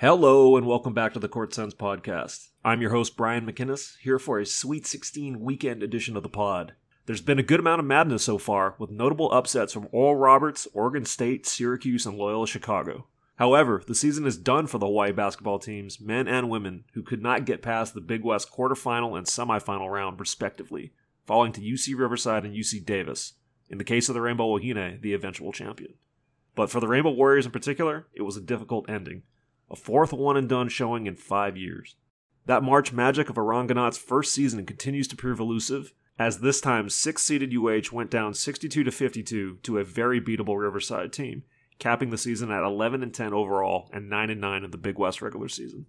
Hello and welcome back to the Court Sense podcast. I'm your host Brian McInnes, here for a Sweet 16 weekend edition of the pod. There's been a good amount of madness so far, with notable upsets from Oral Roberts, Oregon State, Syracuse, and Loyola Chicago. However, the season is done for the Hawaii basketball teams, men and women, who could not get past the Big West quarterfinal and semifinal round, respectively, falling to UC Riverside and UC Davis, in the case of the Rainbow Wahine, the eventual champion. But for the Rainbow Warriors in particular, it was a difficult ending a fourth one and done showing in five years. That March magic of Eran Ganot's first season continues to prove elusive, as this time six seeded UH went down 62 to 52 to a very beatable Riverside team, capping the season at 11 and 10 overall and 9 and 9 in the Big West regular season.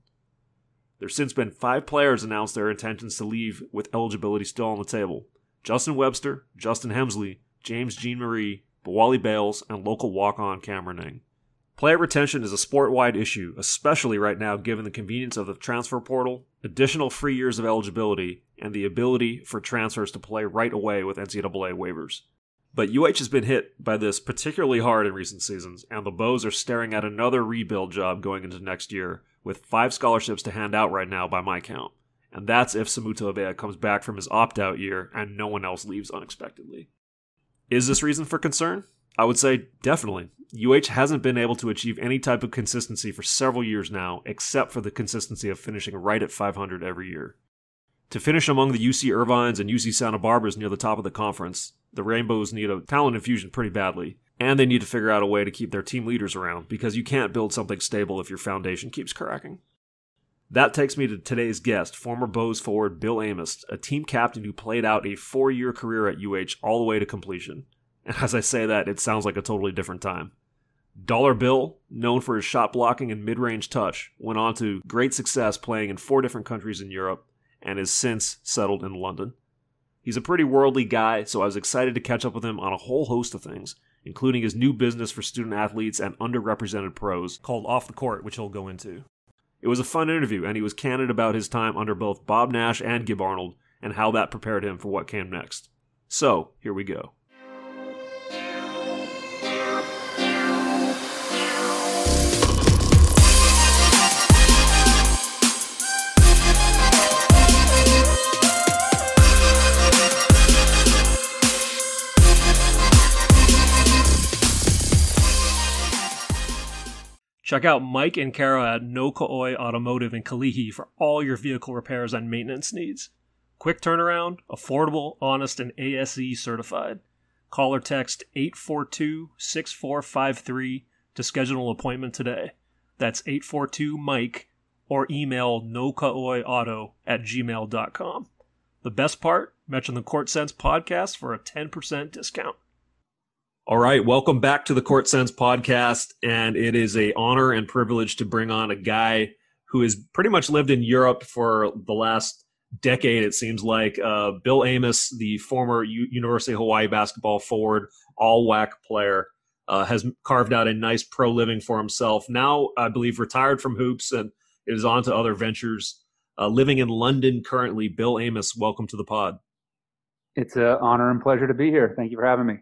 There's since been five players announced their intentions to leave with eligibility still on the table Justin Webster, Justin Hemsley, James Jean Marie, Biwali Bayles, and local walk on Cameron Ng. Player retention is a sport wide issue, especially right now given the convenience of the transfer portal, additional free years of eligibility, and the ability for transfers to play right away with NCAA waivers. But UH has been hit by this particularly hard in recent seasons, and the Bows are staring at another rebuild job going into next year, with five scholarships to hand out right now by my count. And that's if Samuta Avea comes back from his opt out year and no one else leaves unexpectedly. Is this reason for concern? I would say definitely. UH hasn't been able to achieve any type of consistency for several years now, except for the consistency of finishing right at 500 every year. To finish among the UC Irvines and UC Santa Barbaras near the top of the conference, the Rainbows need a talent infusion pretty badly, and they need to figure out a way to keep their team leaders around because you can't build something stable if your foundation keeps cracking. That takes me to today's guest, former Bows forward Bill Amos, a team captain who played out a four year career at UH all the way to completion. And as I say that, it sounds like a totally different time. Dollar Bill, known for his shot blocking and mid range touch, went on to great success playing in four different countries in Europe and has since settled in London. He's a pretty worldly guy, so I was excited to catch up with him on a whole host of things, including his new business for student athletes and underrepresented pros called Off the Court, which he'll go into. It was a fun interview, and he was candid about his time under both Bob Nash and Gib Arnold and how that prepared him for what came next. So, here we go. Check out Mike and Kara at No Ka'oi Automotive in Kalihi for all your vehicle repairs and maintenance needs. Quick turnaround, affordable, honest, and ASE certified. Call or text 842 6453 to schedule an appointment today. That's 842 Mike or email nokaoiauto at gmail.com. The best part, mention the Court Sense podcast for a 10% discount. All right, welcome back to the Court Sense podcast, and it is a honor and privilege to bring on a guy who has pretty much lived in Europe for the last decade. It seems like uh, Bill Amos, the former U- University of Hawaii basketball forward, all WAC player, uh, has carved out a nice pro living for himself. Now, I believe, retired from hoops and is on to other ventures. Uh, living in London currently, Bill Amos, welcome to the pod. It's an honor and pleasure to be here. Thank you for having me.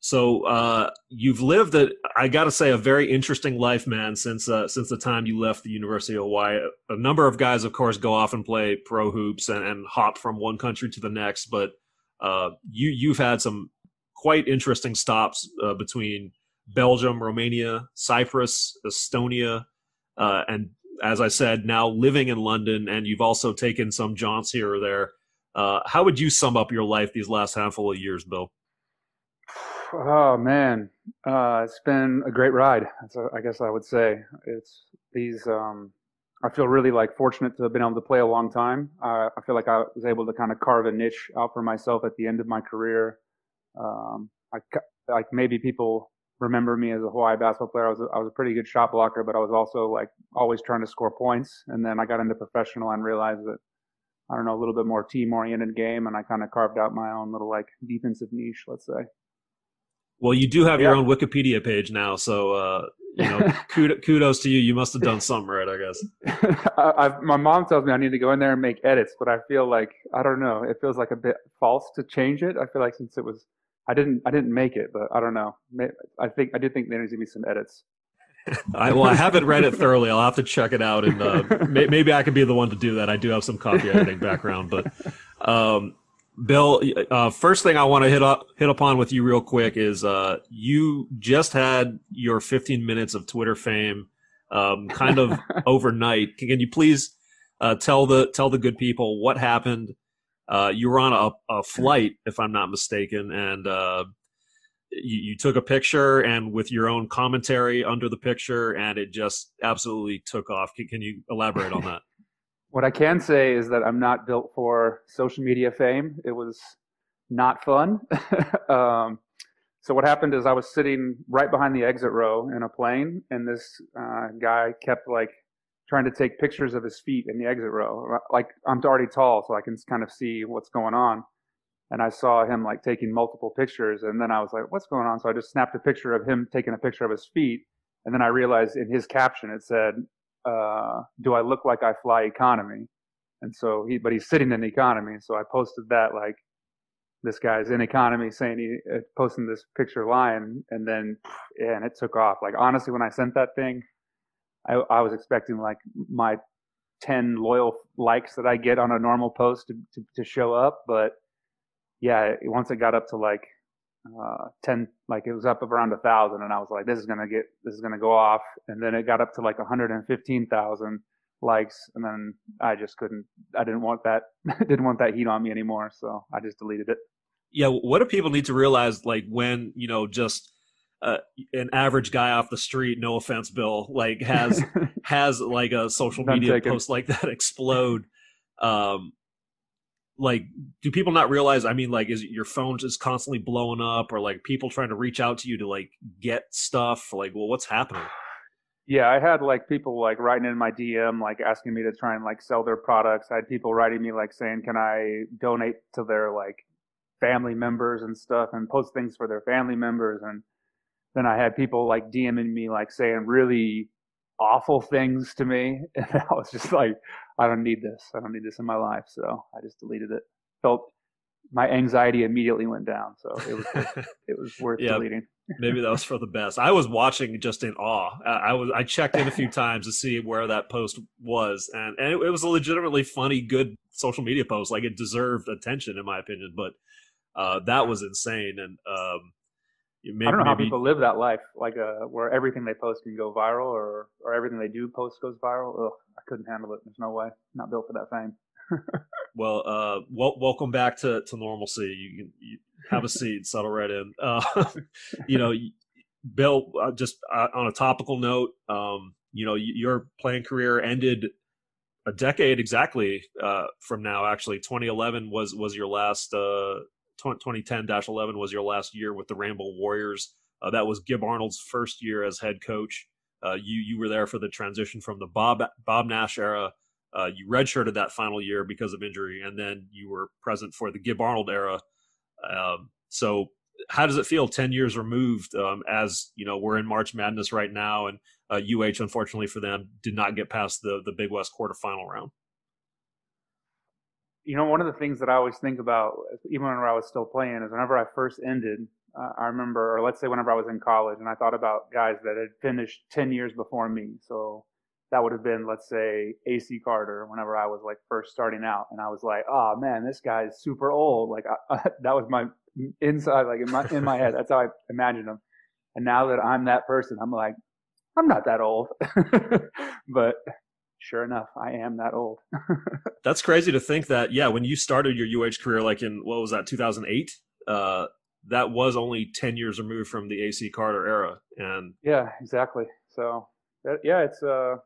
So uh, you've lived a, I got to say, a very interesting life, man. Since uh, since the time you left the University of Hawaii, a number of guys, of course, go off and play pro hoops and, and hop from one country to the next. But uh, you you've had some quite interesting stops uh, between Belgium, Romania, Cyprus, Estonia, uh, and as I said, now living in London. And you've also taken some jaunts here or there. Uh, how would you sum up your life these last handful of years, Bill? Oh man, uh, it's been a great ride. I guess I would say it's these. Um, I feel really like fortunate to have been able to play a long time. Uh, I feel like I was able to kind of carve a niche out for myself at the end of my career. Um, I like maybe people remember me as a Hawaii basketball player. I was a, I was a pretty good shot blocker, but I was also like always trying to score points. And then I got into professional and realized that I don't know a little bit more team oriented game, and I kind of carved out my own little like defensive niche, let's say. Well, you do have yeah. your own Wikipedia page now, so uh, you know, kudos to you. You must have done something right, I guess. I, my mom tells me I need to go in there and make edits, but I feel like I don't know. It feels like a bit false to change it. I feel like since it was, I didn't, I didn't make it, but I don't know. I think I do think there needs to be some edits. I, well, I haven't read it thoroughly. I'll have to check it out, and uh, may, maybe I could be the one to do that. I do have some copy editing background, but um, Bill, uh, first thing I want to hit up hit upon with you real quick is uh, you just had your 15 minutes of Twitter fame, um, kind of overnight. Can, can, you please uh, tell the tell the good people what happened? Uh, you were on a, a, flight, if I'm not mistaken, and uh, you, you, took a picture and with your own commentary under the picture, and it just absolutely took off. Can, can you elaborate on that? What I can say is that I'm not built for social media fame. It was not fun. um, so what happened is I was sitting right behind the exit row in a plane, and this uh, guy kept like trying to take pictures of his feet in the exit row. Like I'm already tall, so I can kind of see what's going on. And I saw him like taking multiple pictures, and then I was like, "What's going on?" So I just snapped a picture of him taking a picture of his feet, and then I realized in his caption it said, uh, do I look like I fly economy? And so he, but he's sitting in economy. So I posted that like, this guy's in economy saying he uh, posting this picture line and then yeah, and it took off. Like honestly, when I sent that thing, I, I was expecting like my 10 loyal likes that I get on a normal post to, to, to show up. But yeah, once it got up to like uh, 10 like it was up around a thousand and i was like this is gonna get this is gonna go off. And then it got up to like 115000 likes and then i just couldn't i didn't want that didn't want that heat on me anymore so i just deleted it. Yeah what do people need to realize like when you know just uh, an average guy off the street no offense bill like has has like a social media post like that explode um like do people not realize i mean like is your phone just constantly blowing up or like people trying to reach out to you to like get stuff? Like well what's happening? Yeah i had like people like writing in my dm like asking me to try and like sell their products. I had people writing me like saying can i donate to their like family members and stuff and post things for their family members? And then i had people like dming me like saying really awful things to me and i was just like I don't need this. I don't need this in my life. So I just deleted it. Felt my anxiety immediately went down. So it was it was worth yeah, deleting. maybe that was for the best. I was watching just in awe. I, was I checked in a few times to see where that post was, and and it, it, was a legitimately funny, good social media post. Like it deserved attention, in my opinion. But uh, that was insane, and um, Maybe, I don't know how people live that life, like uh, where everything they post can go viral, or or everything they do post goes viral. Ugh, I couldn't handle it. There's no way. Not built for that fame. well, uh, wel- welcome back to, to normalcy. You can you have a seat, settle right in. Uh, you know, Bill, uh, just uh, on a topical note, um, you know, your playing career ended a decade exactly uh, from now. Actually, 2011 was was your last uh, 2010-11 was your last year with the Rainbow Warriors. Uh, that was Gib Arnold's first year as head coach. Uh, you you were there for the transition from the Bob Bob Nash era. Uh, you redshirted that final year because of injury, and then you were present for the Gib Arnold era. Um, so, how does it feel ten years removed? Um, as you know, we're in March Madness right now, and UH, uh, unfortunately for them, did not get past the the Big West quarterfinal round you know, one of the things that I always think about, even whenever I was still playing, is whenever I first ended, uh, I remember, or let's say whenever I was in college, and I thought about guys that had finished 10 years before me. So that would have been, let's say, AC Carter, whenever I was like first starting out. And I was like, oh man, this guy's super old. Like, I, that was my inside, like in my, in my head. That's how I imagined him. And now that I'm that person, I'm like, I'm not that old. but sure enough, I am that old. That's crazy to think that. Yeah, when you started your UH career, like in what was that, 2008? Uh, that was only 10 years removed from the AC Carter era, and yeah, exactly. So yeah, it's uh,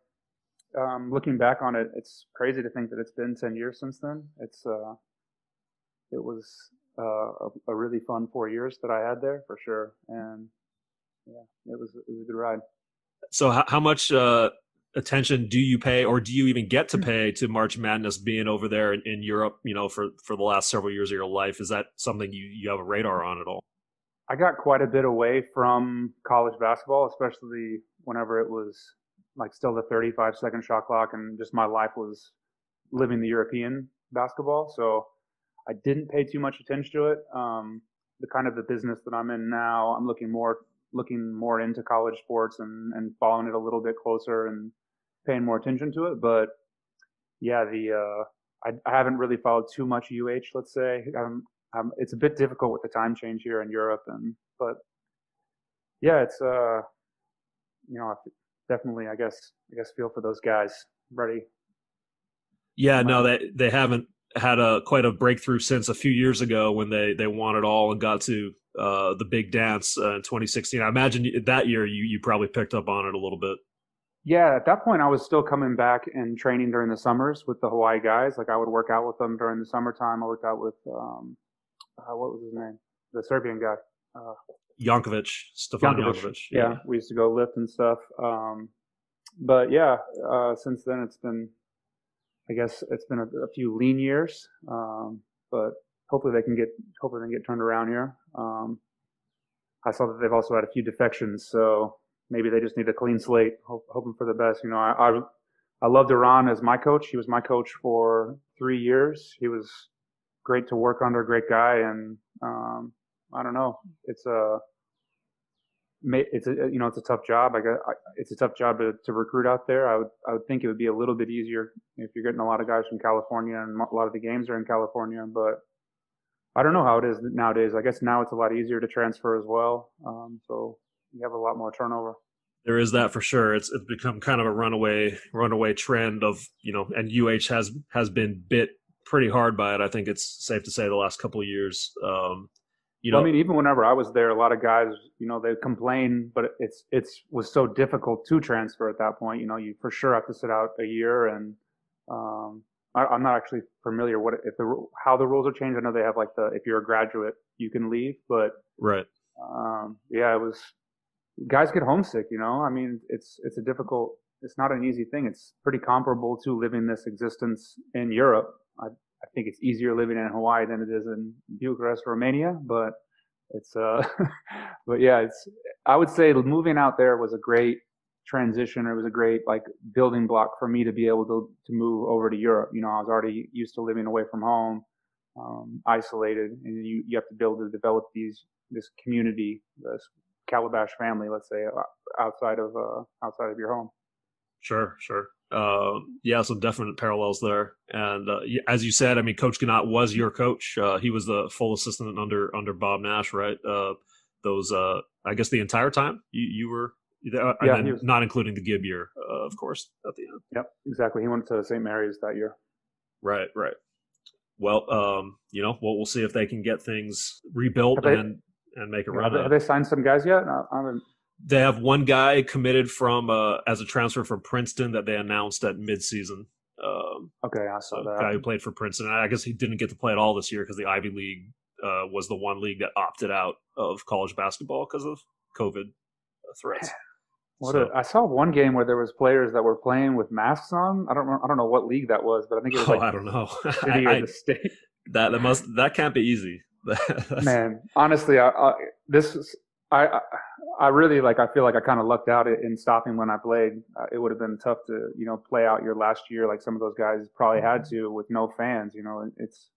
um, looking back on it, it's crazy to think that it's been 10 years since then. It's uh, it was uh, a, a really fun four years that I had there for sure, and yeah, it was it was a good ride. So how, how much uh, attention do you pay or do you even get to pay to March Madness being over there in, in, Europe, you know, for, for the last several years of your life? Is that something you, you have a radar on at all? I got quite a bit away from college basketball, especially whenever it was like still the 35 second shot clock and just my life was living the European basketball. So I didn't pay too much attention to it. Um, the kind of the business that I'm in now, I'm looking more looking more into college sports and and following it a little bit closer and paying more attention to it. But yeah, the uh, I, I haven't really followed too much UH. Let's say um, um, it's a bit difficult with the time change here in Europe, and but yeah, it's uh, you know, definitely, I guess, I guess, feel for those guys. Ready? Yeah, no, they they haven't had a quite a breakthrough since a few years ago when they they won it all and got to uh, the big dance uh, in 2016. I imagine that year you you probably picked up on it a little bit. Yeah, at that point I was still coming back and training during the summers with the Hawaii guys. Like I would work out with them during the summertime. I worked out with um, uh, what was his name, the Serbian guy. Uh, Jankovic, Stefan Jankovic. Jankovic. Yeah. yeah. we used to go lift and stuff. Um, but yeah, uh, since then it's been, I guess it's been a, a few lean years. Um, but hopefully they can get, hopefully they can get turned around here. Um, I saw that they've also had a few defections, so maybe they just need a clean slate. Hope, hoping for the best. You know, I, I I loved Eran as my coach. He was my coach for three years. He was great to work under, a great guy, and um, I don't know. It's a it's a you know it's a tough job. I got it's a tough job to, to recruit out there. I would I would think it would be a little bit easier if you're getting a lot of guys from California and a lot of the games are in California. But I don't know how it is nowadays. I guess now it's a lot easier to transfer as well. Um, so you have a lot more turnover. There is that for sure. It's it's become kind of a runaway runaway trend of you know, and UH has has been bit pretty hard by it. I think it's safe to say the last couple of years. Um, you know, well, I mean, even whenever I was there, a lot of guys, you know, they complain, but it's it's was so difficult to transfer at that point. You know, you for sure have to sit out a year, and um, I, am not actually familiar what if the how the rules are changed. I know they have like the if you're a graduate, you can leave, but right, um, yeah, it was guys get homesick. You know, I mean, it's it's a difficult, it's not an easy thing. It's pretty comparable to living this existence in Europe. I, I think it's easier living in Hawaii than it is in Bucharest, Romania, but it's uh but yeah, it's I would say moving out there was a great transition. It was a great like building block for me to be able to to move over to Europe. You know, I was already used to living away from home, um, isolated, and you you have to build to develop these this community, this Calabash family, let's say, uh, outside of uh, outside of your home. Sure, sure. Uh, yeah, some definite parallels there. And uh, as you said, I mean, Coach Ganot was your coach. Uh, he was the full assistant under under Bob Nash, right? Uh, those, uh, I guess, the entire time you, you were there, yeah, was, not including the Gib year, uh, of course, at the end. Yep, exactly. He went to St. Mary's that year. Right, right. Well, um, you know, well, we'll see if they can get things rebuilt they, and and make it run. Have they, have they signed some guys yet? I, I haven't they have one guy committed from uh, as a transfer from Princeton that they announced at midseason. Um, okay, I saw that guy who played for Princeton. I guess he didn't get to play at all this year because the Ivy League uh, was the one league that opted out of college basketball because of COVID threats. What so. a, I saw one game where there was players that were playing with masks on. I don't I don't know what league that was, but I think it was like oh, I don't know I, state. That that must that can't be easy. Man, honestly, I, I, this I, I really like. I feel like I kind of lucked out in stopping when I played. Uh, it would have been tough to, you know, play out your last year like some of those guys probably had to with no fans. You know, it's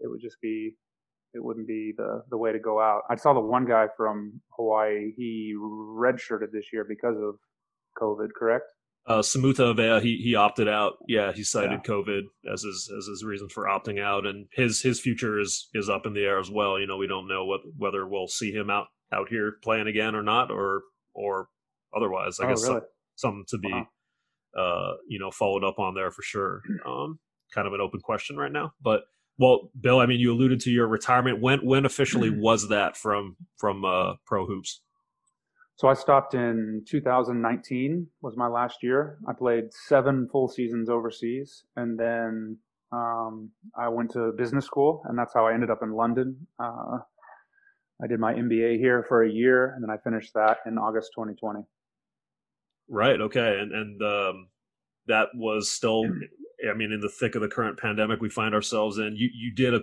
it would just be it wouldn't be the the way to go out. I saw the one guy from Hawaii. He redshirted this year because of COVID. Correct? Uh, Samuta Avea, he he opted out. Yeah, he cited yeah. COVID as his as his reason for opting out, and his his future is is up in the air as well. You know, we don't know what whether we'll see him out out here playing again or not, or or otherwise. I oh, guess really? some, something to be wow. uh, you know followed up on there for sure. Um, kind of an open question right now, but well, Bill, I mean, you alluded to your retirement. When when officially was that from from uh, pro hoops? So I stopped in 2019 was my last year. I played seven full seasons overseas, and then um, I went to business school, and that's how I ended up in London. Uh, I did my MBA here for a year, and then I finished that in August 2020. Right. Okay. And and um, that was still, I mean, in the thick of the current pandemic we find ourselves in. You you did a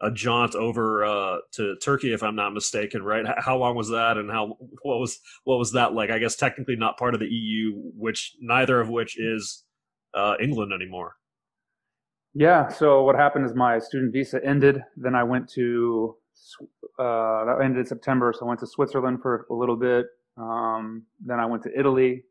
a jaunt over uh, to Turkey, if I'm not mistaken, right? How long was that, and how what was what was that like? I guess technically not part of the EU, which neither of which is uh, England anymore. Yeah. So what happened is my student visa ended. Then I went to uh, that ended in September. So I went to Switzerland for a little bit. Um, then I went to Italy.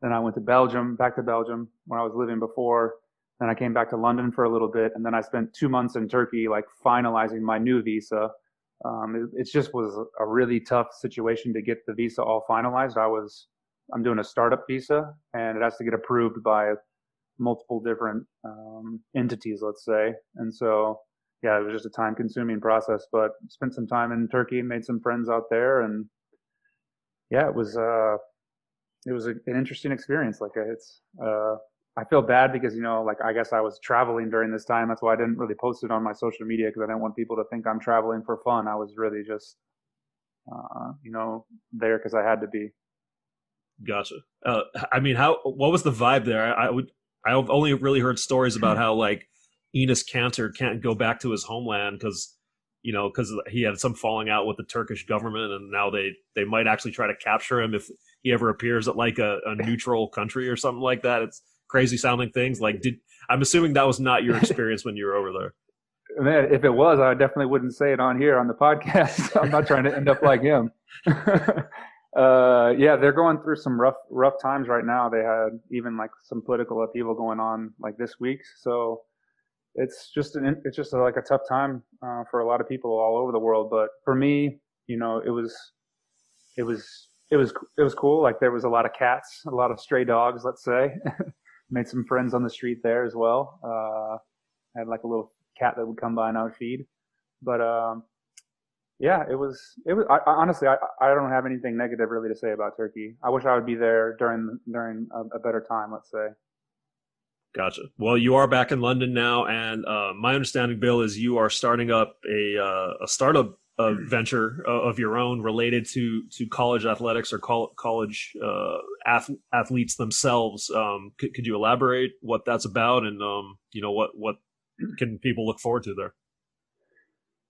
Then I went to Belgium, back to Belgium where I was living before. Then I came back to London for a little bit, and then I spent two months in Turkey, like finalizing my new visa. Um, it, it, just was a really tough situation to get the visa all finalized. I was, I'm doing a startup visa, and it has to get approved by multiple different um, entities, let's say. And so, yeah, it was just a time-consuming process. But spent some time in Turkey, made some friends out there, and yeah, it was uh, it was a, an interesting experience. Like it's uh, I feel bad because you know, like I guess I was traveling during this time. That's why I didn't really post it on my social media because I didn't want people to think I'm traveling for fun. I was really just, uh, you know, there because I had to be. Gotcha. Uh, I mean, how? What was the vibe there? I, I would. I've only really heard stories about how like Enes Kanter can't go back to his homeland because you know because he had some falling out with the Turkish government, and now they they might actually try to capture him if he ever appears at like a, a neutral country or something like that. It's crazy sounding things? Like, did I'm assuming that was not your experience when you were over there. Man, if it was, I definitely wouldn't say it on here on the podcast. I'm not trying to end up like him. uh, yeah, they're going through some rough, rough times right now. They had even like some political upheaval going on like this week. So it's just an, it's just a, like a tough time uh, for a lot of people all over the world. But for me, you know, it was, it was, it was, it was cool. Like there was a lot of cats, a lot of stray dogs, let's say. Made some friends on the street there as well. Uh, I had like a little cat that would come by and I would feed. But um, yeah, it was it was I, honestly I I don't have anything negative really to say about Turkey. I wish I would be there during during a, a better time. Let's say. Gotcha. Well, you are back in London now, and uh, my understanding, Bill, is you are starting up a uh, a startup a venture uh, of your own related to to college athletics or col- college uh, ath- athletes themselves. Um, could, could you elaborate what that's about, and um, you know what what can people look forward to there?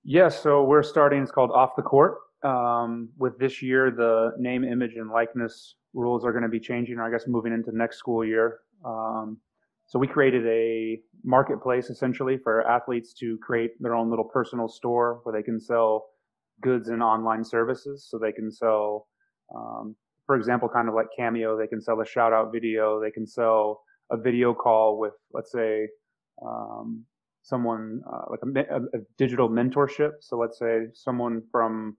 Yes, yeah, so we're starting. It's called Off the Court. Um, with this year, the name, image, and likeness rules are going to be changing. I guess moving into next school year. Um, so we created a marketplace essentially for athletes to create their own little personal store where they can sell goods and online services. So they can sell, um, for example, kind of like Cameo, they can sell a shout out video. They can sell a video call with, let's say, um, someone uh, like a, a, digital mentorship. So let's say someone from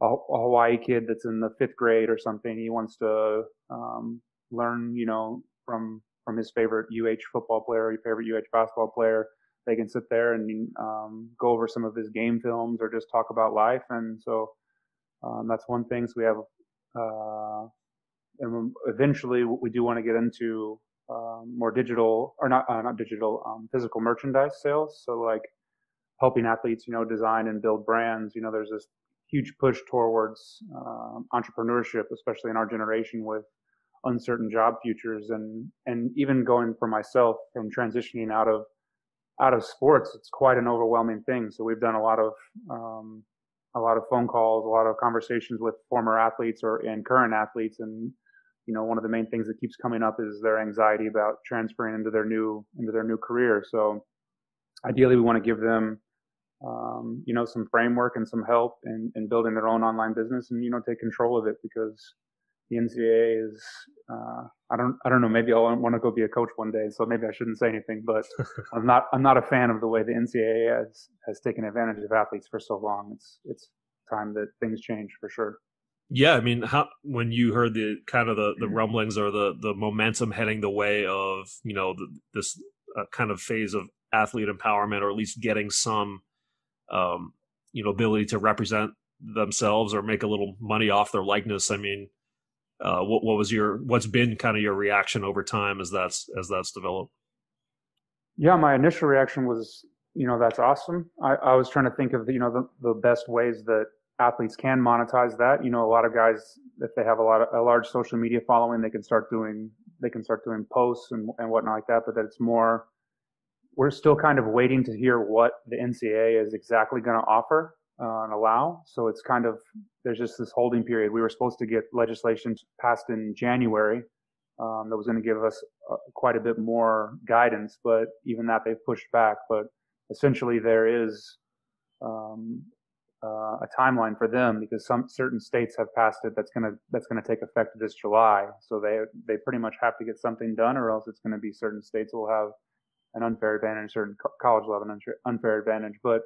a, a, Hawaii kid that's in the fifth grade or something. He wants to um, learn, you know, from from his favorite UH football player, your favorite UH basketball player they can sit there and um, go over some of his game films or just talk about life. And so um, that's one thing. So we have, uh, and eventually we do want to get into um, more digital or not, uh, not digital, um, physical merchandise sales. So like helping athletes, you know, design and build brands. You know, there's this huge push towards uh, entrepreneurship, especially in our generation with uncertain job futures and and even going for myself from transitioning out of out of sports, it's quite an overwhelming thing. So we've done a lot of um, a lot of phone calls, a lot of conversations with former athletes or and current athletes, and you know one of the main things that keeps coming up is their anxiety about transferring into their new into their new career. So ideally, we want to give them um, you know some framework and some help in, in building their own online business and you know take control of it because the NCAA is uh, I don't I don't know maybe I'll want to go be a coach one day so maybe I shouldn't say anything but I'm not I'm not a fan of the way the NCAA has has taken advantage of athletes for so long. It's it's time that things change for sure. Yeah I mean how when you heard the kind of the the rumblings or the the momentum heading the way of you know the, this uh, kind of phase of athlete empowerment or at least getting some um you know ability to represent themselves or make a little money off their likeness I mean uh, what what was your what's been kind of your reaction over time as that's as that's developed? Yeah, my initial reaction was, you know, that's awesome. I, I was trying to think of, you know, the, the best ways that athletes can monetize that. You know, a lot of guys, if they have a lot of a large social media following, they can start doing they can start doing posts and and whatnot like that. But that it's more, we're still kind of waiting to hear what the NCAA is exactly going to offer uh, and allow. So it's kind of there's just this holding period. We were supposed to get legislation passed in January um, that was going to give us uh, quite a bit more guidance, but even that they've pushed back. But essentially, there is um, uh, a timeline for them because some certain states have passed it that's gonna that's gonna take effect this July. So they they pretty much have to get something done, or else it's going to be certain states will have an unfair advantage, certain co- college will have an unfair advantage. But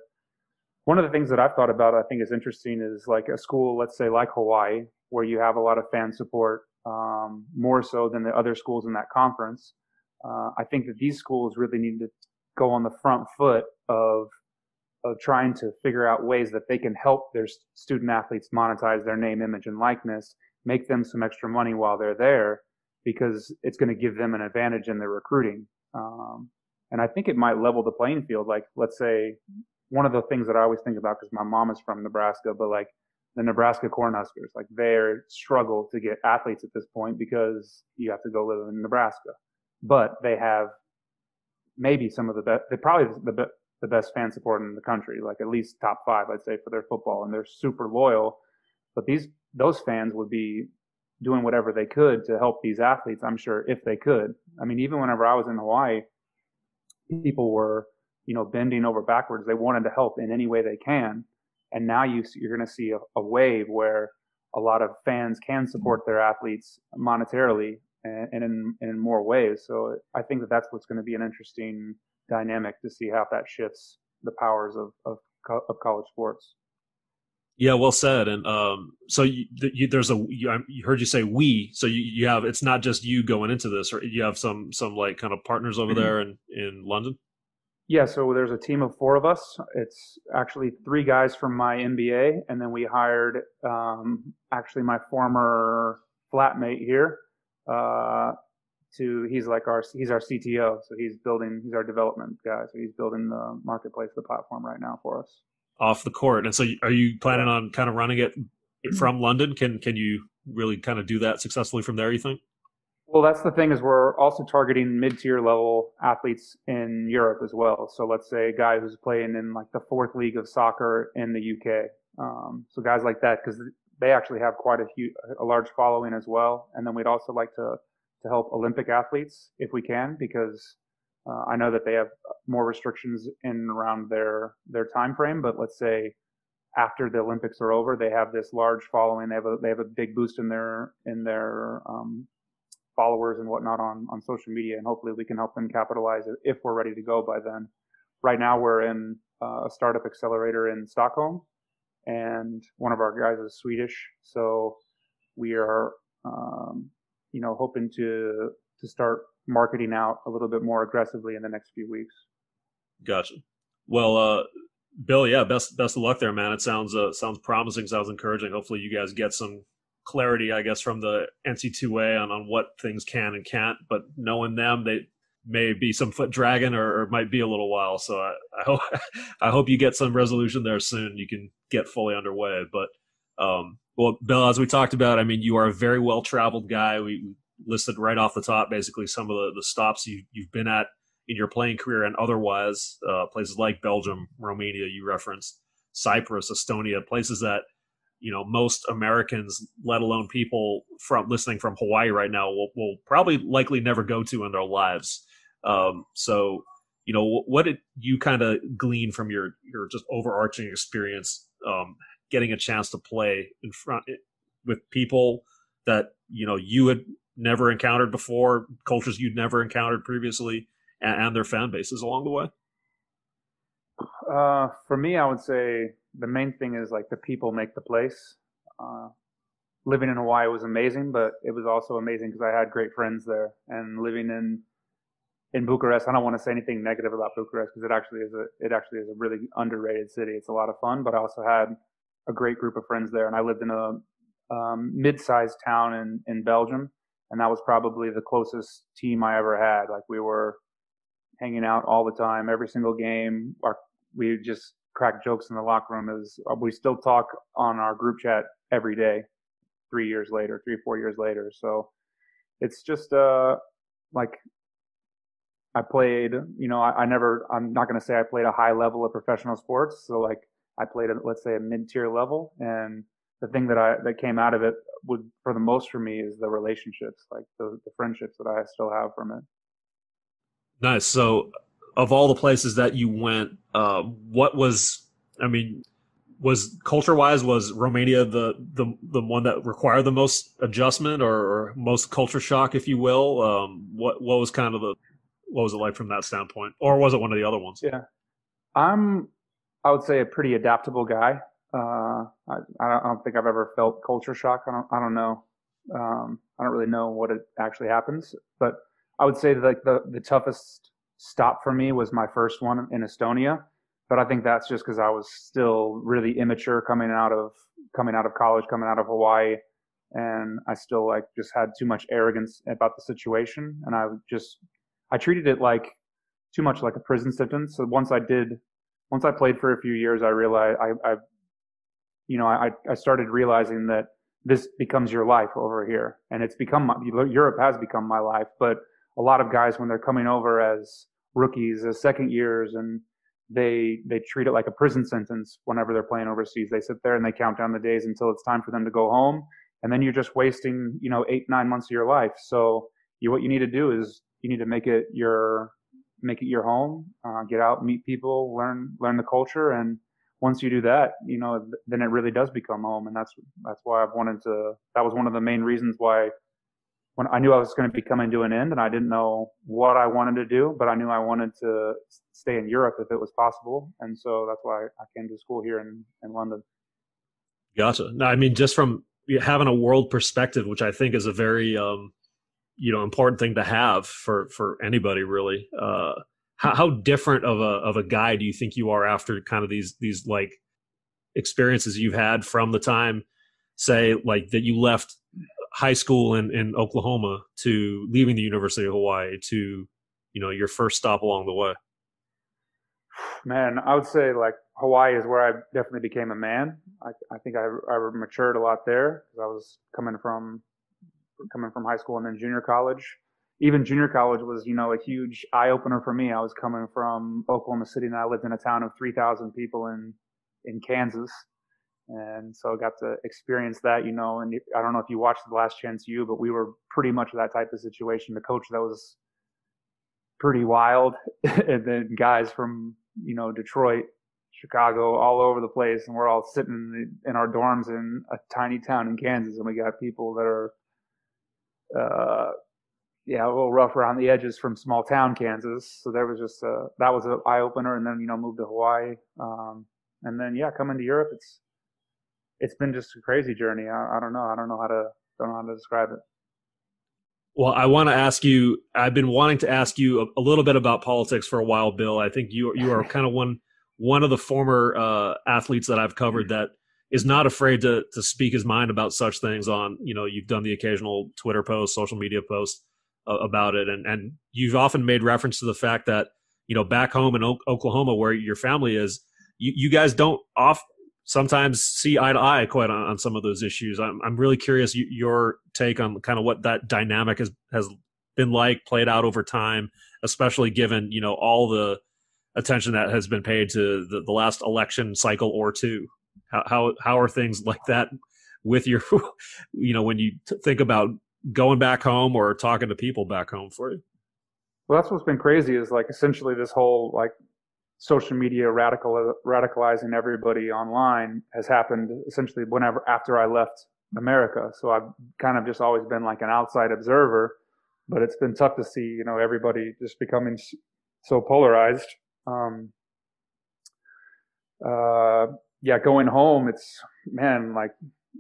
one of the things that I've thought about, I think is interesting, is like a school, let's say like Hawaii, where you have a lot of fan support, um, more so than the other schools in that conference. Uh, I think that these schools really need to go on the front foot of of trying to figure out ways that they can help their student athletes monetize their name, image, and likeness, make them some extra money while they're there, because it's going to give them an advantage in their recruiting. Um, and I think it might level the playing field. Like, let's say one of the things that I always think about, because my mom is from Nebraska, but like the Nebraska Cornhuskers, like they struggle to get athletes at this point because you have to go live in Nebraska, but they have maybe some of the best, they probably the, be, the best fan support in the country, like at least top five, I'd say, for their football, and they're super loyal. But these those fans would be doing whatever they could to help these athletes. I'm sure if they could. I mean, even whenever I was in Hawaii, people were you know bending over backwards. They wanted to help in any way they can, and now you you're going to see a, a wave where a lot of fans can support their athletes monetarily and, and in, in more ways. So I think that that's what's going to be an interesting dynamic to see how that shifts the powers of, of, of college sports. Yeah, well said. And um, so you, you, there's a you, I heard you say we. So you, you have it's not just you going into this, or you have some some like kind of partners over mm-hmm. there in in London. Yeah, so there's a team of four of us. It's actually three guys from my MBA, and then we hired um, actually my former flatmate here, uh, to he's like our he's our CTO, so he's building he's our development guy, so he's building the marketplace, the platform right now for us. Off the court, and so are you planning on kind of running it from London? Can can you really kind of do that successfully from there? You think? Well, that's the thing is we're also targeting mid-tier level athletes in Europe as well. So let's say a guy who's playing in like the fourth league of soccer in the UK. Um, so guys like that because they actually have quite a huge, a large following as well. And then we'd also like to to help Olympic athletes if we can, because uh, I know that they have more restrictions in around their their time frame. But let's say after the Olympics are over, they have this large following. They have a they have a big boost in their in their um, followers and whatnot on on social media, and hopefully we can help them capitalize if we're ready to go by then. Right now, we're in uh, a startup accelerator in Stockholm, and one of our guys is Swedish, so we are um, you know, hoping to to start marketing out a little bit more aggressively in the next few weeks. Gotcha. Well, uh, Bill, yeah, best best of luck there, man. It sounds uh, sounds promising, sounds encouraging. Hopefully, you guys get some clarity, I guess, from the NC2A on on what things can and can't. But knowing them, they may be some foot dragging or, or might be a little while. So I, I hope I hope you get some resolution there soon. You can get fully underway. But um, well, Bill, as we talked about, I mean, you are a very well traveled guy. We listed right off the top basically some of the, the stops you, you've been at in your playing career and otherwise, uh, places like Belgium, Romania, you referenced, Cyprus, Estonia, places that you know most Americans, let alone people from listening from Hawaii right now, will, will probably likely never go to in their lives. Um, so, you know, what did you kind of glean from your your just overarching experience um, getting a chance to play in front eh, with people that you know you had never encountered before, cultures you'd never encountered previously, and, and their fan bases along the way? Uh, for me, I would say the main thing is like the people make the place. Uh, living in Hawaii was amazing, but it was also amazing because I had great friends there. And living in in Bucharest, I don't want to say anything negative about Bucharest because it actually is a it actually is a really underrated city. It's a lot of fun, but I also had a great group of friends there, and I lived in a um, mid-sized town in in Belgium, and that was probably the closest team I ever had. Like we were hanging out all the time, every single game. Our, we just crack jokes in the locker room. Is we still talk on our group chat every day, three years later, three four years later. So it's just uh like I played, you know, I, I never, I'm not going to say I played a high level of professional sports. So like I played let's say a mid tier level, and the thing that I that came out of it would for the most for me is the relationships, like the, the friendships that I still have from it. Nice. So, of all the places that you went, uh, what was? I mean, was culture wise was Romania the the the one that required the most adjustment or, or most culture shock, if you will? Um, what what was kind of the what was it like from that standpoint, or was it one of the other ones? Yeah, I'm I would say a pretty adaptable guy. Uh, I, I don't think I've ever felt culture shock. I don't I don't know. Um, I don't really know what it actually happens, but I would say that like the the toughest stop for me was my first one in Estonia but I think that's just because I was still really immature coming out of coming out of college, coming out of Hawaii, and I still like just had too much arrogance about the situation, and I just I treated it like too much like a prison sentence. So once I did, once I played for a few years, I realized I, I you know, I I started realizing that this becomes your life over here, and it's become my, Europe has become my life, but a lot of guys when they're coming over as rookies, as second years, and they they treat it like a prison sentence whenever they're playing overseas. They sit there and they count down the days until it's time for them to go home, and then you're just wasting you know eight nine months of your life. So you, what you need to do is you need to make it your make it your home, uh, get out, meet people, learn learn the culture, and once you do that, you know then it really does become home, and that's that's why I've wanted to. That was one of the main reasons why when I knew I was going to be coming to an end and I didn't know what I wanted to do, but I knew I wanted to stay in Europe if it was possible. And so that's why I came to school here in, in London. Gotcha. Now, I mean, just from having a world perspective, which I think is a very, um, you know, important thing to have for, for anybody really. Uh, how, how different of a, of a guy do you think you are after kind of these, these like experiences you've had from the time, say like that you left high school in, in Oklahoma to leaving the University of Hawaii to, you know, your first stop along the way? Man, I would say like Hawaii is where I definitely became a man. I, I think I, I matured a lot there because I was coming from coming from high school and then junior college. Even junior college was, you know, a huge eye opener for me. I was coming from Oklahoma City and I lived in a town of 3,000 people in in Kansas and so I got to experience that, you know. And I don't know if you watched The Last Chance U, but we were pretty much that type of situation. The coach that was pretty wild, and then guys from you know Detroit, Chicago, all over the place, and we're all sitting in, in our dorms in a tiny town in Kansas, and we got people that are, uh, yeah, a little rough around the edges from small town Kansas. So there was just a, that was an eye opener, and then you know moved to Hawaii, um, and then yeah, coming to Europe, it's it's been just a crazy journey. I, I don't know. I don't know how to don't know how to describe it. Well, I want to ask you. I've been wanting to ask you a, a, little bit about politics for a while, Bill. I think you you are kind of one one of the former uh, athletes that I've covered that is not afraid to to speak his mind about such things. On you know, you've done the occasional Twitter post, social media post uh, about it, and and you've often made reference to the fact that you know back home in o- Oklahoma, where your family is, you, you guys don't off sometimes see eye to eye quite on, on some of those issues. I'm, I'm really curious your take on kind of what that dynamic has, has been like, played out over time, especially given, you know, all the attention that has been paid to the, the last election cycle or two. How, how, how are things like that with your, you know, when you t- think about going back home or talking to people back home for you? Well, that's what's been crazy is like essentially this whole like social media radical radicalizing everybody online has happened essentially whenever after I left America. So I've kind of just always been like an outside observer, but it's been tough to see, you know, everybody just becoming so polarized. Um, uh, yeah, going home, it's man, like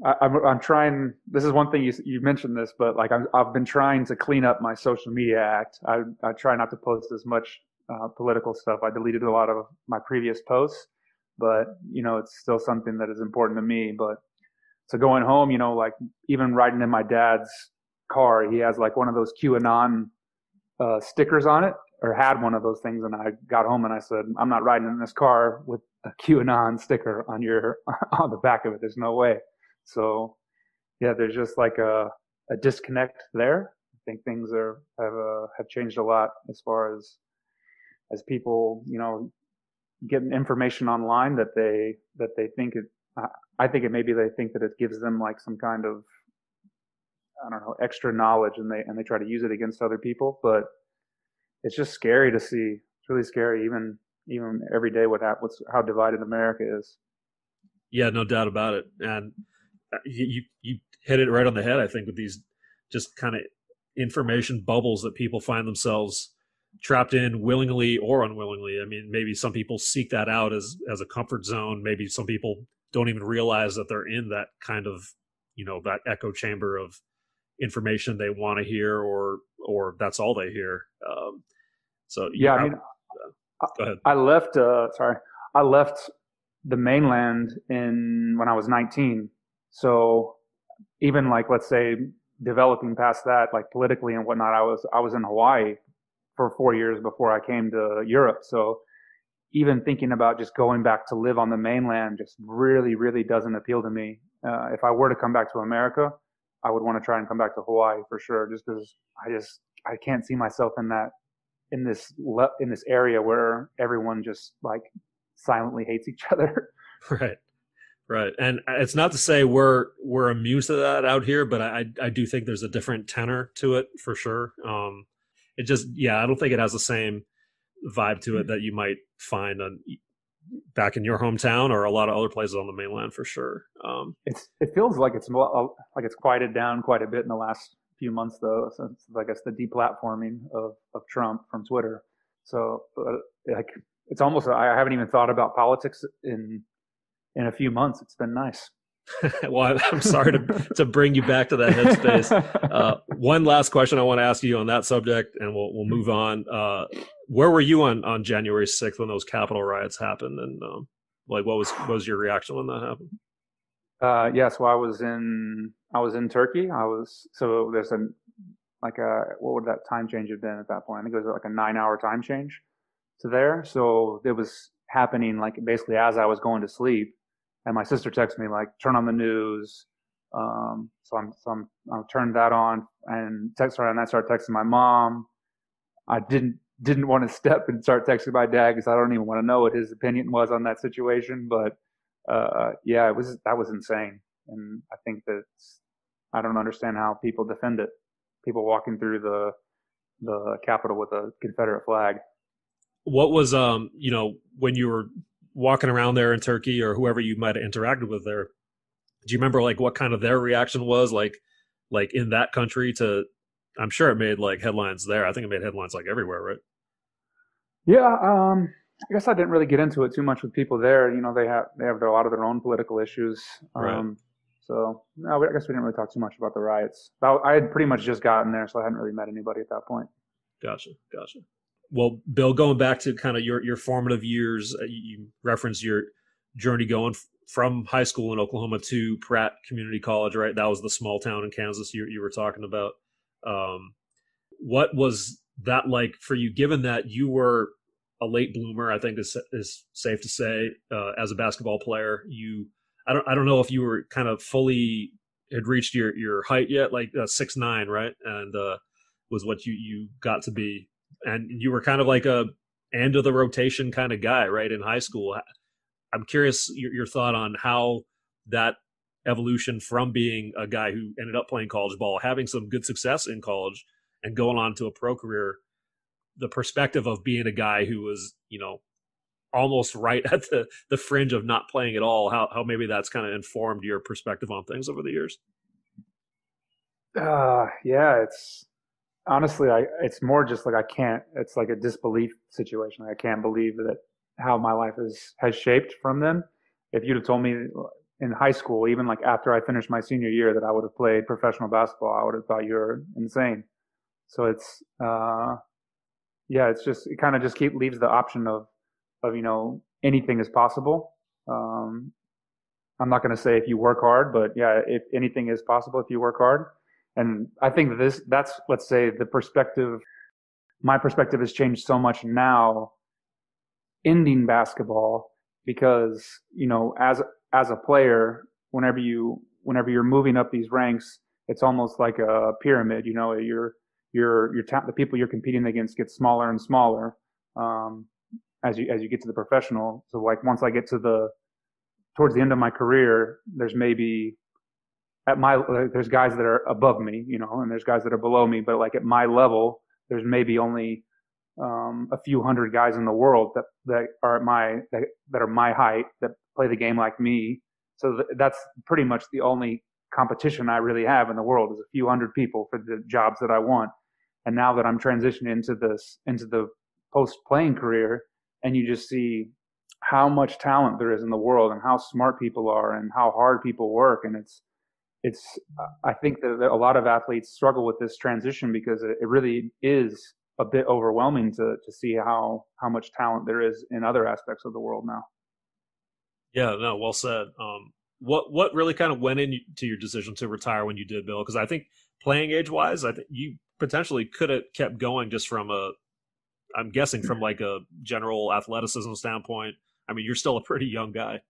I, am I'm, I'm trying. This is one thing you you mentioned this, but like I'm, I've been trying to clean up my social media act. I I try not to post as much uh, political stuff. I deleted a lot of my previous posts, but you know, it's still something that is important to me. But so going home, you know, like even riding in my dad's car, he has like one of those QAnon uh, stickers on it, or had one of those things. And I got home and I said, I'm not riding in this car with a QAnon sticker on your on the back of it. There's no way. So yeah, there's just like a a disconnect there. I think things are have uh, have changed a lot as far as as people, you know, get information online that they that they think it. I think it maybe they think that it gives them like some kind of I don't know extra knowledge, and they and they try to use it against other people. But it's just scary to see. It's really scary, even even every day what happens, how divided America is. Yeah, no doubt about it. And uh, you you hit it right on the head. I think with these just kind of information bubbles that people find themselves trapped in willingly or unwillingly. I mean, maybe some people seek that out as as a comfort zone. Maybe some people don't even realize that they're in that kind of you know that echo chamber of information they want to hear or or that's all they hear. Um, so yeah, I mean, uh, ahead. I left. Uh, sorry, I left the mainland in when I was 19. So even like let's say developing past that, like politically and whatnot, I was I was in Hawaii for four years before I came to Europe. So even thinking about just going back to live on the mainland just really, really doesn't appeal to me. Uh, if I were to come back to America, I would want to try and come back to Hawaii for sure, just because I just I can't see myself in that in this in this area where everyone just like silently hates each other. Right. Right. And it's not to say we're we're immune to that out here, but I I do think there's a different tenor to it for sure. Um it just yeah, I don't think it has the same vibe to it that you might find on back in your hometown or a lot of other places on the mainland for sure. Um it's it feels like it's like it's quieted down quite a bit in the last few months though since I guess the deplatforming of of Trump from Twitter. So uh, like it's almost I haven't even thought about politics in in a few months. It's been nice. well, I'm sorry to to bring you back to that headspace. Uh, one last question I want to ask you on that subject, and we'll we'll move on. Uh, where were you on on January 6th when those Capitol riots happened, and um, like what was what was your reaction when that happened? Uh, yeah, so I was in I was in Turkey. I was so there's a like a what would that time change have been at that point? I think it was like a nine hour time change to there. So it was happening like basically as I was going to sleep, and my sister texts me like, "Turn on the news." Um, so I'm so I'm I turned that on and text her, and I started texting my mom. I didn't didn't want to step and start texting my dad because I don't even want to know what his opinion was on that situation. But uh, yeah, it was that was insane, and I think that I don't understand how people defend it. People walking through the the Capitol with a Confederate flag. What was um you know when you were walking around there in Turkey or whoever you might have interacted with there? Do you remember like what kind of their reaction was like like in that country to I'm sure it made like headlines there. I think it made headlines like everywhere, right? Yeah, um, I guess I didn't really get into it too much with people there. You know, they have they have a lot of their own political issues. Um, right. So no, I guess we didn't really talk too much about the riots. I had pretty much just gotten there, so I hadn't really met anybody at that point. Gotcha, gotcha. Well, Bill, going back to kind of your your formative years, uh, you referenced your journey going from high school in Oklahoma to Pratt Community College, right? That was the small town in Kansas you you were talking about. Um, what was that like for you? Given that you were a late bloomer, I think is is safe to say. Uh, as a basketball player, you I don't I don't know if you were kind of fully had reached your your height yet, like uh, six nine, right? And uh, was what you you got to be, and you were kind of like a end of the rotation kind of guy, right? In high school, I'm curious your, your thought on how that evolution from being a guy who ended up playing college ball, having some good success in college, and going on to a pro career the perspective of being a guy who was, you know, almost right at the the fringe of not playing at all. How how maybe that's kind of informed your perspective on things over the years. Uh, yeah, it's honestly, I it's more just like I can't. It's like a disbelief situation. I can't believe that how my life is has shaped from them. If you'd have told me in high school, even like after I finished my senior year, that I would have played professional basketball, I would have thought you're insane. So it's uh, yeah, it's just it kind of just keep leaves the option of of you know anything is possible. Um, I'm not going to say if you work hard, but yeah, if anything is possible if you work hard. And I think this that's let's say the perspective. My perspective has changed so much now, ending basketball because you know as as a player, whenever you whenever you're moving up these ranks, it's almost like a pyramid. You know, you're your your ta- the people you're competing against get smaller and smaller um, as you as you get to the professional. So like once I get to the towards the end of my career, there's maybe at my there's guys that are above me, you know, and there's guys that are below me. But like at my level, there's maybe only um, a few hundred guys in the world that that are at my that, that are my height that play the game like me So th- that's pretty much the only competition I really have in the world is a few hundred people for the jobs that I want. And now that I'm transitioning into this into the post playing career, and you just see how much talent there is in the world and how smart people are and how hard people work, and it's it's I think that a lot of athletes struggle with this transition because it, really is a bit overwhelming to to see how how much talent there is in other aspects of the world now. Yeah, no, well said. Um, what what really kind of went into your decision to retire when you did, Bill? Because I think playing age wise, I think you potentially could have kept going just from a, I'm guessing from like a general athleticism standpoint. I mean, you're still a pretty young guy.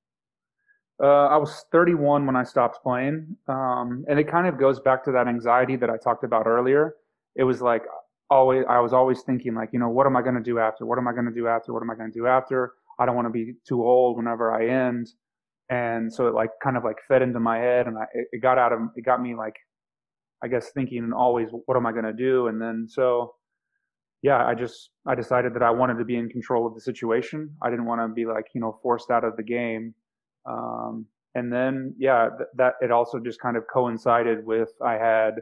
Uh, I was 31 when I stopped playing, um, and it kind of goes back to that anxiety that I talked about earlier. It was like always, I was always thinking like, you know, what am I going to do after? What am I going to do after? What am I going to do after? I don't want to be too old whenever I end, and so it like kind of like fed into my head, and I it got out of it got me like, I guess thinking and always, what am I going to do? And then so yeah, I just I decided that I wanted to be in control of the situation. I didn't want to be like you know forced out of the game um, and then, yeah, th- that it also just kind of coincided with I had,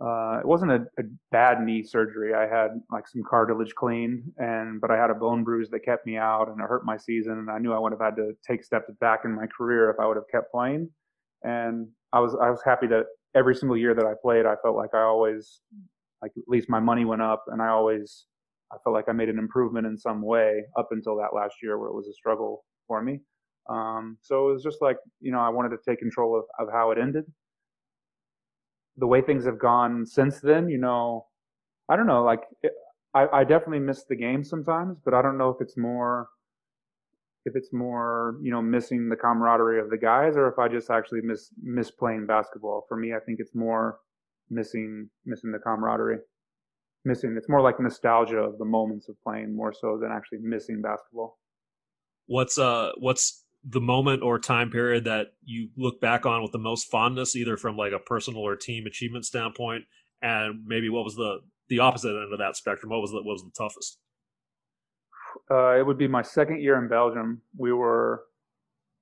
uh, it wasn't a, a, bad knee surgery. I had like some cartilage cleaned and, but I had a bone bruise that kept me out and it hurt my season. And I knew I would have had to take steps back in my career if I would have kept playing. And I was, I was happy that every single year that I played, I felt like I always, like at least my money went up and I always, I felt like I made an improvement in some way up until that last year where it was a struggle for me. Um, so it was just like, you know, I wanted to take control of, of how it ended. The way things have gone since then, you know, I don't know, like, it, I, I definitely miss the game sometimes, but I don't know if it's more, if it's more, you know, missing the camaraderie of the guys or if I just actually miss, miss playing basketball. For me, I think it's more missing, missing the camaraderie. Missing, it's more like nostalgia of the moments of playing more so than actually missing basketball. What's, uh, what's the moment or time period that you look back on with the most fondness, either from like a personal or team achievement standpoint, and maybe what was the the opposite end of that spectrum? What was the, what was the toughest? Uh, it would be my second year in Belgium. We were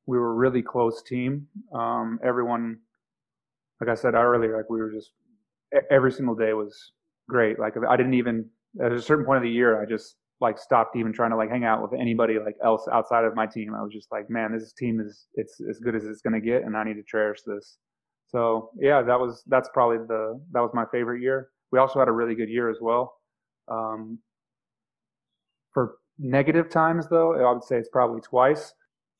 we were a really close team. Um, everyone, like I said earlier, like we were just every single day was great. Like I didn't even at a certain point of the year, I just like stopped even trying to like hang out with anybody like else outside of my team. I was just like, man, this team is it's as good as it's gonna get, and I need to cherish this. So yeah, that was that's probably the that was my favorite year. We also had a really good year as well. Um, for negative times though, I would say it's probably twice.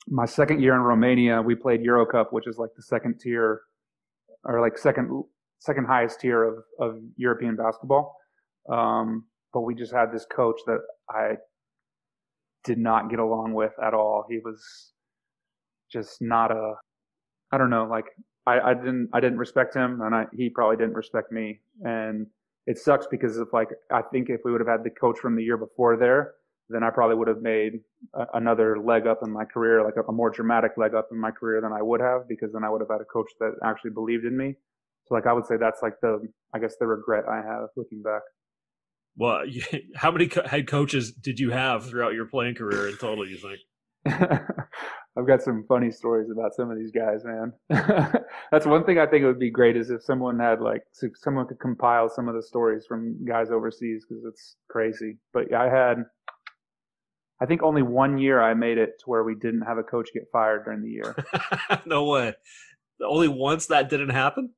My second year in Romania, we played Euro Cup, which is like the second tier or like second second highest tier of, of European basketball. Um, but we just had this coach that I did not get along with at all. He was just not a, I don't know, like I, I didn't, I didn't respect him and I, he probably didn't respect me. And it sucks because of like, I think if we would have had the coach from the year before there, then I probably would have made a, another leg up in my career, like a, a more dramatic leg up in my career than I would have because then I would have had a coach that actually believed in me. So like I would say that's like the, I guess the regret I have looking back. Well, how many co- head coaches did you have throughout your playing career in total? You think? I've got some funny stories about some of these guys, man. That's one thing I think it would be great is if someone had like someone could compile some of the stories from guys overseas because it's crazy. But I had, I think only one year I made it to where we didn't have a coach get fired during the year. no way. Only once that didn't happen.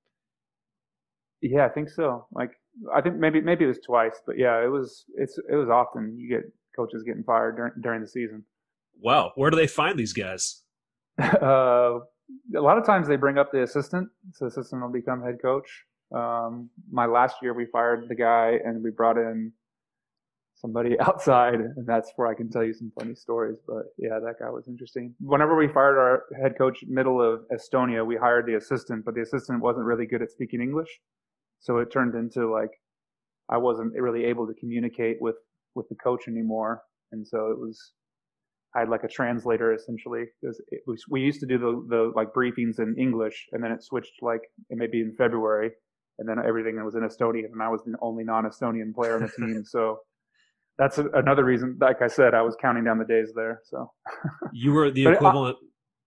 Yeah, I think so. Like I think maybe maybe it was twice, but yeah, it was it's it was often you get coaches getting fired during during the season. Wow, where do they find these guys? uh, a lot of times they bring up the assistant, so the assistant will become head coach. Um, my last year, we fired the guy and we brought in somebody outside, and that's where I can tell you some funny stories. But yeah, that guy was interesting. Whenever we fired our head coach, middle of Estonia, we hired the assistant, but the assistant wasn't really good at speaking English. So it turned into like I wasn't really able to communicate with with the coach anymore, and so it was I had like a translator essentially because was we used to do the the like briefings in English, and then it switched like it may be in February, and then everything was in Estonian, and I was the only non-Estonian player on the team, so. That's a, another reason. Like I said, I was counting down the days there. So you were the equivalent.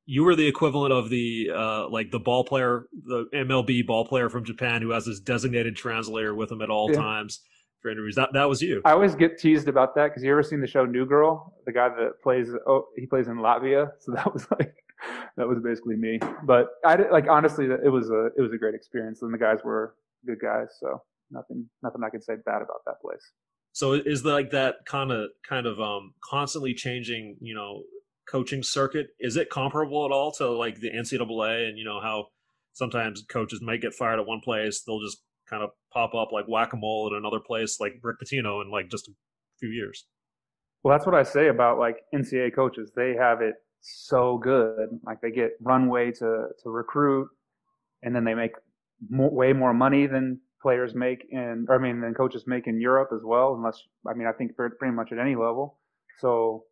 You were the equivalent of the uh, like the ball player, the MLB ball player from Japan who has his designated translator with him at all yeah. times for interviews. That that was you. I always get teased about that because you ever seen the show New Girl? The guy that plays oh he plays in Latvia, so that was like that was basically me. But I like honestly, it was a it was a great experience, and the guys were good guys. So nothing nothing I can say bad about that place. So is like that kind of kind of um constantly changing, you know, coaching circuit? Is it comparable at all to like the NCAA and you know how sometimes coaches might get fired at one place, they'll just kind of pop up like whack a mole at another place like Rick Pitino in like just a few years. Well, that's what I say about like NCAA coaches. They have it so good. Like they get runway to to recruit, and then they make more, way more money than players make in, I mean, than coaches make in Europe as well. Unless I mean, I think pretty much at any level. So,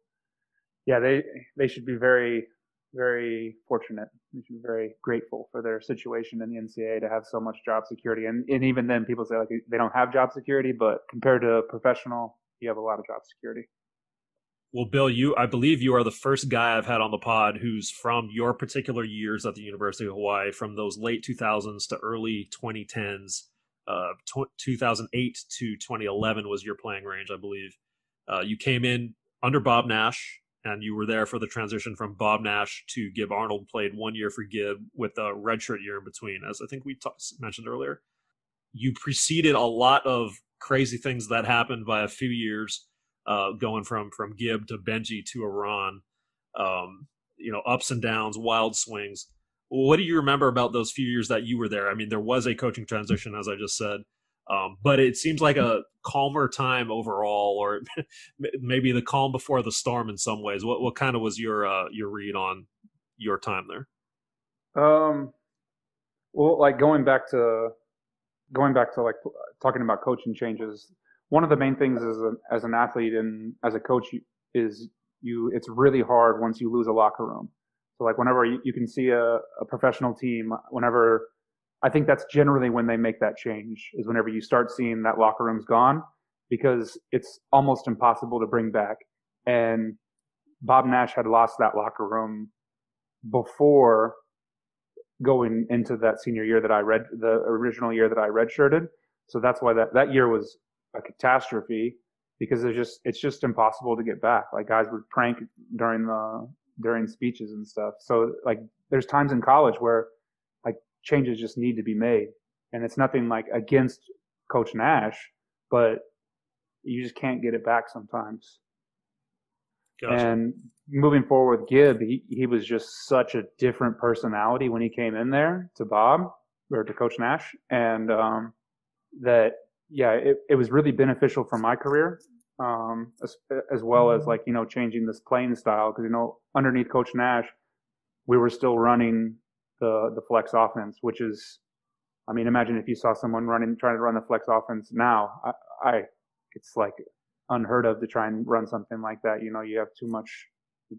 yeah, they they should be very very fortunate. They should be very grateful for their situation in the NCAA to have so much job security. And and even then, people say like they don't have job security, but compared to a professional, you have a lot of job security. Well, Bill, you I believe you are the first guy I've had on the pod who's from your particular years at the University of Hawaii, from those late 2000s to early 2010s. Uh, 2008 to 2011 was your playing range, I believe. Uh, you came in under Bob Nash, and you were there for the transition from Bob Nash to Gib Arnold. Played one year for Gib with a redshirt year in between, as I think we t- mentioned earlier. You preceded a lot of crazy things that happened by a few years, uh, going from from Gib to Benji to Eran. Um, you know, ups and downs, wild swings. What do you remember about those few years that you were there? I mean, there was a coaching transition, as I just said. Um, but it seems like a calmer time overall, or maybe the calm before the storm in some ways. What what kind of was your uh, your read on your time there? Um, well, like going back to going back to like talking about coaching changes. One of the main things a, as an athlete and as a coach is you. It's really hard once you lose a locker room. So like whenever you, you can see a, a professional team, whenever I think that's generally when they make that change is whenever you start seeing that locker room's gone because it's almost impossible to bring back. And Bob Nash had lost that locker room before going into that senior year that I read the original year that I redshirted. So that's why that, that year was a catastrophe because it's just it's just impossible to get back. Like guys would prank during the during speeches and stuff. So like there's times in college where changes just need to be made. And it's nothing like against Coach Nash, but you just can't get it back sometimes. Gotcha. And moving forward with Gib, he, he was just such a different personality when he came in there to Bob or to Coach Nash. And um, that, yeah, it, it was really beneficial for my career um, as, as well as like, you know, changing this playing style. Because, you know, underneath Coach Nash, we were still running the the flex offense, which is, I mean, imagine if you saw someone running trying to run the flex offense now. I, I it's like unheard of to try and run something like that. You know, you have too much.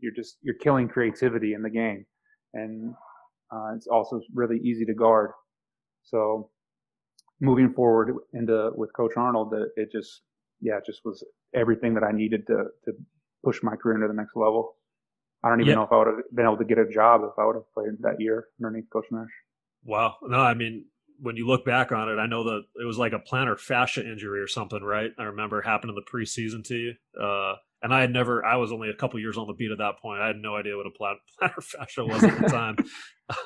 You're just you're killing creativity in the game, and uh, it's also really easy to guard. So moving forward into with Coach Arnold, it, it just yeah, it just was everything that I needed to to push my career into the next level. I don't even know if I would have been able to get a job if I would have played that year underneath Coach Nash. Wow. No, I mean, when you look back on it, I know that it was like a plantar fascia injury or something, right? I remember happened in the preseason to you. Uh, and I had never, I was only a couple years on the beat at that point. I had no idea what a plantar fascia was at the time.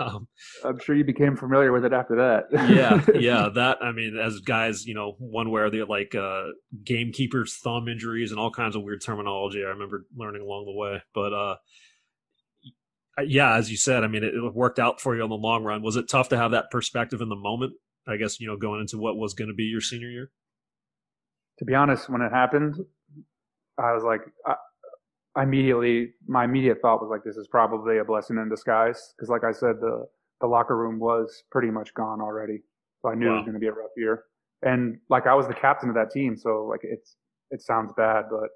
Um, I'm sure you became familiar with it after that. yeah, yeah. That I mean, as guys, you know, one where the like uh, gamekeeper's thumb injuries and all kinds of weird terminology. I remember learning along the way. But uh, yeah, as you said, I mean, it, it worked out for you in the long run. Was it tough to have that perspective in the moment? I guess you know, going into what was going to be your senior year. To be honest, when it happened, I was like, I, I immediately, my immediate thought was like, this is probably a blessing in disguise. Cause like I said, the, the locker room was pretty much gone already. So I knew wow. it was going to be a rough year. And like I was the captain of that team. So like it's, it sounds bad, but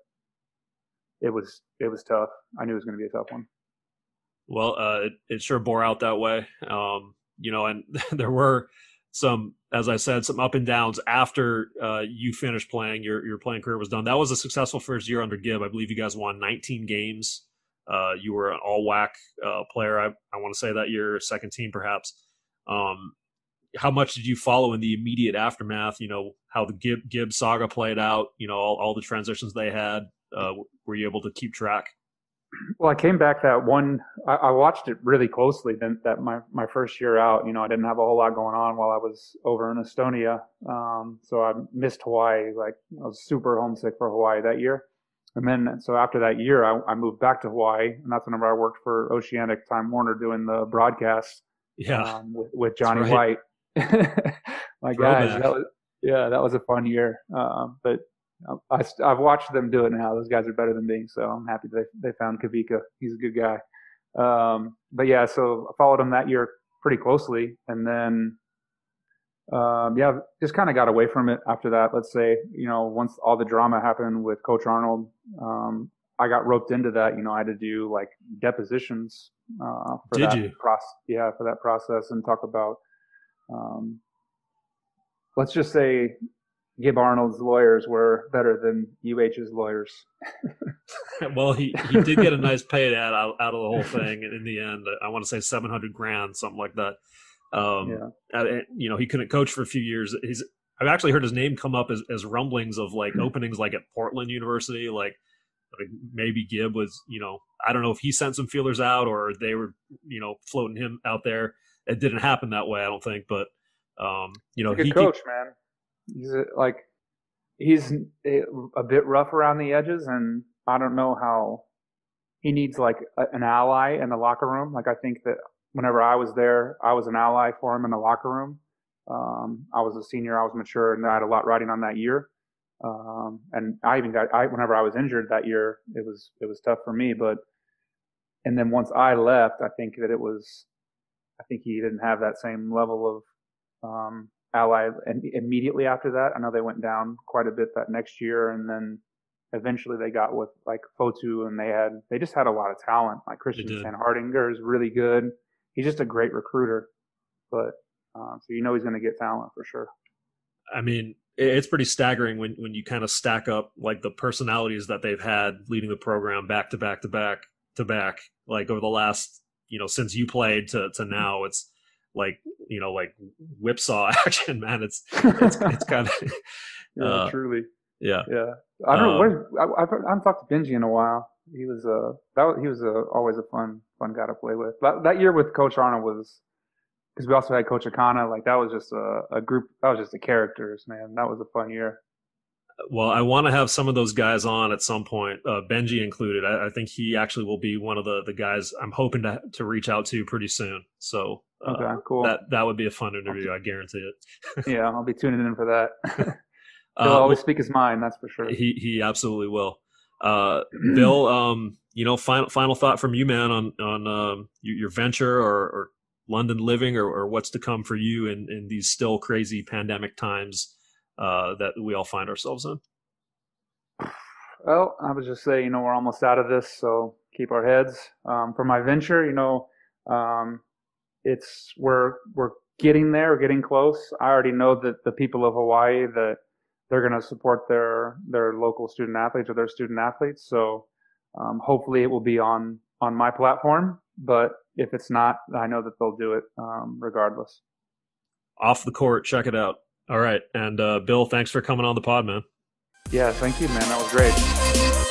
it was, it was tough. I knew it was going to be a tough one. Well, uh, it, it sure bore out that way. Um, you know, and there were some, as I said, some up and downs after uh, you finished playing. Your your playing career was done. That was a successful first year under Gib. I believe you guys won 19 games Uh, you were an all WAC uh, player, I, I want to say that year, second team perhaps. Um, how much did you follow in the immediate aftermath? You know how the Gib, Gib saga played out. You know all, all the transitions they had. Uh, were you able to keep track? Well, I came back that one. I, I watched it really closely. Then that my my first year out, you know, I didn't have a whole lot going on while I was over in Estonia, um, so I missed Hawaii. Like I was super homesick for Hawaii that year. And then, so after that year, I, I moved back to Hawaii, and that's whenever I worked for Oceanic Time Warner doing the broadcast. Yeah, um, with, with, Johnny right. White. My guys, that was yeah, that was a fun year. Uh, but I, have watched them do it now. Those guys are better than me, so I'm happy they they found Kavika. He's a good guy. Um, but yeah, so I followed him that year pretty closely, and then um, yeah, just kind of got away from it after that. Let's say you know once all the drama happened with Coach Arnold, um, I got roped into that. You know, I had to do like depositions uh, for Did that you? process. Yeah, for that process and talk about. Um, let's just say Gib Arnold's lawyers were better than UH's lawyers. well, he, he did get a nice pay out, out of the whole thing in the end. I want to say 700 grand, something like that. Um, yeah. you know, he couldn't coach for a few years. He's, I've actually heard his name come up as, as rumblings of like openings like at Portland University, like, like maybe Gib was, you know, I don't know if he sent some feelers out or they were, you know, floating him out there. It didn't happen that way, I don't think, but um, you know, he coach, man he's like he's a bit rough around the edges, and I don't know how he needs like a, an ally in the locker room. Like I think that whenever I was there, I was an ally for him in the locker room. Um, I was a senior, I was mature, and I had a lot riding on that year. Um, and I even got, I, whenever I was injured that year, it was, it was tough for me, but, and then once I left, I think that it was, I think he didn't have that same level of, um, Ally and immediately after that. I know they went down quite a bit that next year, and then eventually they got with like Fotu, and they had they just had a lot of talent. Like Christian Standhardinger is really good. He's just a great recruiter, but uh, so you know he's going to get talent for sure. I mean, it's pretty staggering when when you kind of stack up like the personalities that they've had leading the program back to back to back to back, like over the last you know since you played to to now. It's like you know like whipsaw action man. It's it's, it's kind of yeah, uh, truly. yeah. Yeah. I don't um, know where I, I've, I haven't talked to benji in a while. He was uh that was, he was uh, always a fun fun guy to play with. That, that year with coach arnold was because we also had coach akana like that was just a, a group that was just the characters man. That was a fun year. Well, I want to have some of those guys on at some point, uh, Benji included. I, I, think he actually will be one of the, the guys I'm hoping to to reach out to pretty soon. So uh, okay, cool. That that would be a fun interview. I guarantee it. yeah, I'll be tuning in for that. He'll uh, always speak his mind. That's for sure. He he absolutely will. Uh, Bill, um, you know, final final thought from you, man, on on um, your, your venture or, or London living, or, or what's to come for you in in these still crazy pandemic times uh, that we all find ourselves in? Well, I would just say, you know, we're almost out of this, so keep our heads. Um, for my venture, you know, um, it's we're we're getting there, we're getting close. I already know that the people of Hawaii that they're going to support their their local student athletes or their student athletes. So um, hopefully, it will be on on my platform. But if it's not, I know that they'll do it um, regardless. Off the court, check it out. All right. And uh, Bill, thanks for coming on the pod, man. Yeah, thank you, man. That was great.